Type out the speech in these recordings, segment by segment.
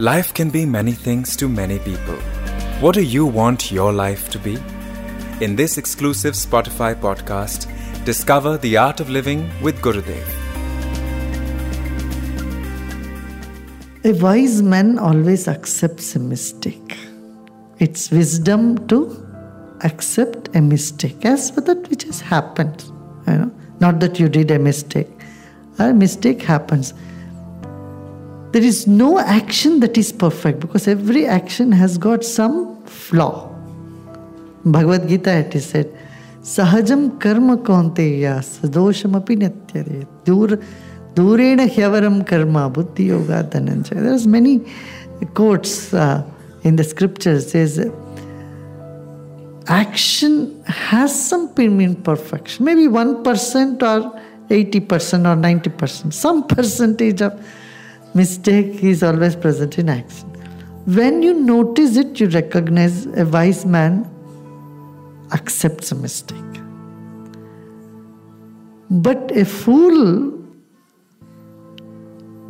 Life can be many things to many people. What do you want your life to be? In this exclusive Spotify podcast, discover the art of living with Gurudev. A wise man always accepts a mistake. It's wisdom to accept a mistake as for that which has happened. You know, not that you did a mistake. A mistake happens. There is no action that is perfect because every action has got some flaw. Bhagavad Gita it is said, Sahajam karma kaunteya sadoshamapi nityare. Dur, durena hyavaram karma buddhi yoga dhananjaya. There's many quotes uh, in the scriptures says action has some imperfection, maybe 1% or 80% or 90%, some percentage of mistake is always present in action. When you notice it, you recognize a wise man accepts a mistake. But a fool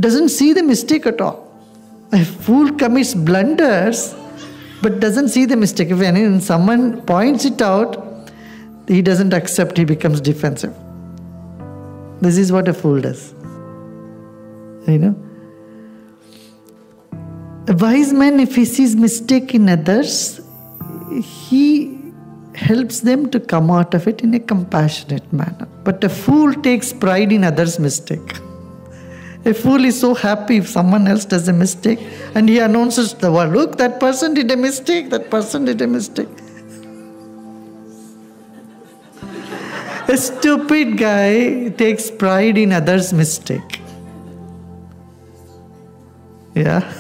doesn't see the mistake at all. A fool commits blunders but doesn't see the mistake. If any, someone points it out, he doesn't accept, he becomes defensive. This is what a fool does. You know? A wise man, if he sees mistake in others, he helps them to come out of it in a compassionate manner. But a fool takes pride in others' mistake. A fool is so happy if someone else does a mistake and he announces to the world, look, that person did a mistake, that person did a mistake. A stupid guy takes pride in others' mistake. Yeah.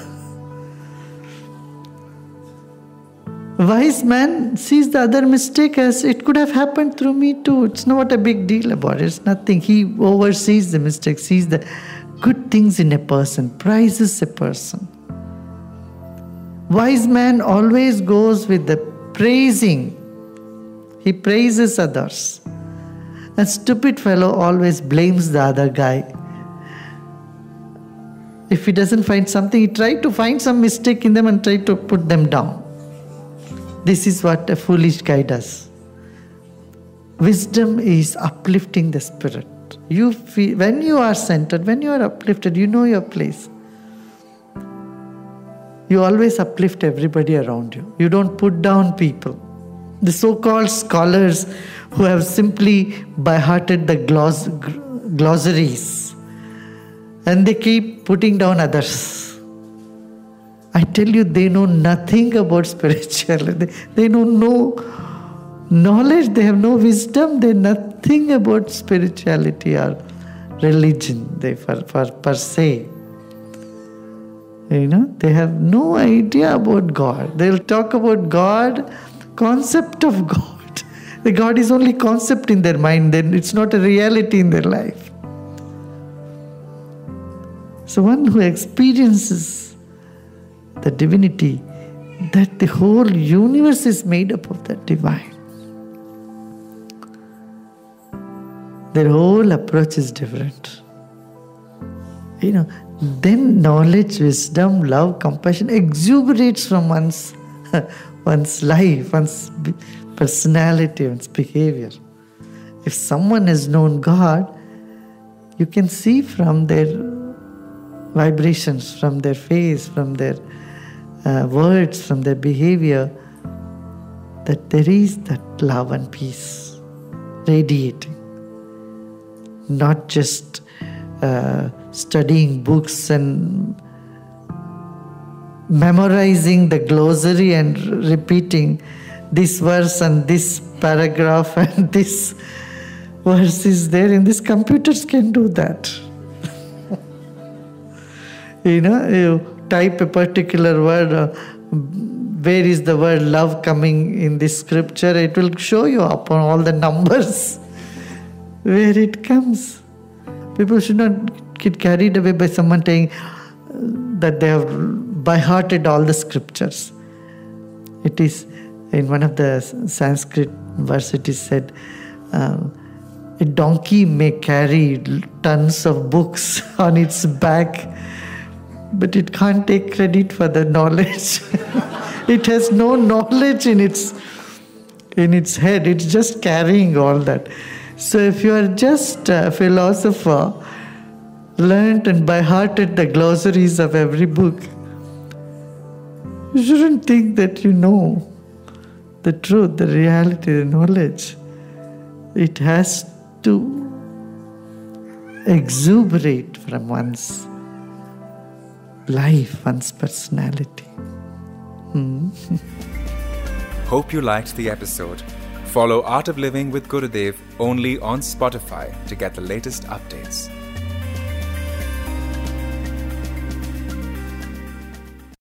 Wise man sees the other mistake as it could have happened through me too. It's not a big deal about it. It's nothing. He oversees the mistake, sees the good things in a person, prizes a person. Wise man always goes with the praising. He praises others. A stupid fellow always blames the other guy. If he doesn't find something, he tries to find some mistake in them and try to put them down. This is what a foolish guy does. Wisdom is uplifting the spirit. You feel, when you are centered, when you are uplifted, you know your place. You always uplift everybody around you. You don't put down people. The so called scholars who have simply by hearted the gloss, glossaries and they keep putting down others I tell you, they know nothing about spirituality. They know knowledge, they have no wisdom, they know nothing about spirituality or religion they for, for per se. You know, they have no idea about God. They'll talk about God, concept of God. The God is only concept in their mind, then it's not a reality in their life. So one who experiences the divinity, that the whole universe is made up of that divine. Their whole approach is different. You know, then knowledge, wisdom, love, compassion exuberates from one's, one's life, one's personality, one's behavior. If someone has known God, you can see from their vibrations, from their face, from their uh, words, from their behavior, that there is that love and peace radiating. Not just uh, studying books and memorizing the glossary and repeating this verse and this paragraph and this verse is there in this computers can do that you know you type a particular word, uh, where is the word love coming in this scripture, it will show you upon all the numbers where it comes. People should not get carried away by someone saying uh, that they have by hearted all the scriptures. It is in one of the Sanskrit verse, it is said, uh, a donkey may carry tons of books on its back but it can't take credit for the knowledge. it has no knowledge in its in its head. It's just carrying all that. So if you are just a philosopher, learnt and by hearted the glossaries of every book, you shouldn't think that you know the truth, the reality, the knowledge. It has to exuberate from one's life, one's personality. Hmm. Hope you liked the episode. Follow Art of Living with Gurudev only on Spotify to get the latest updates.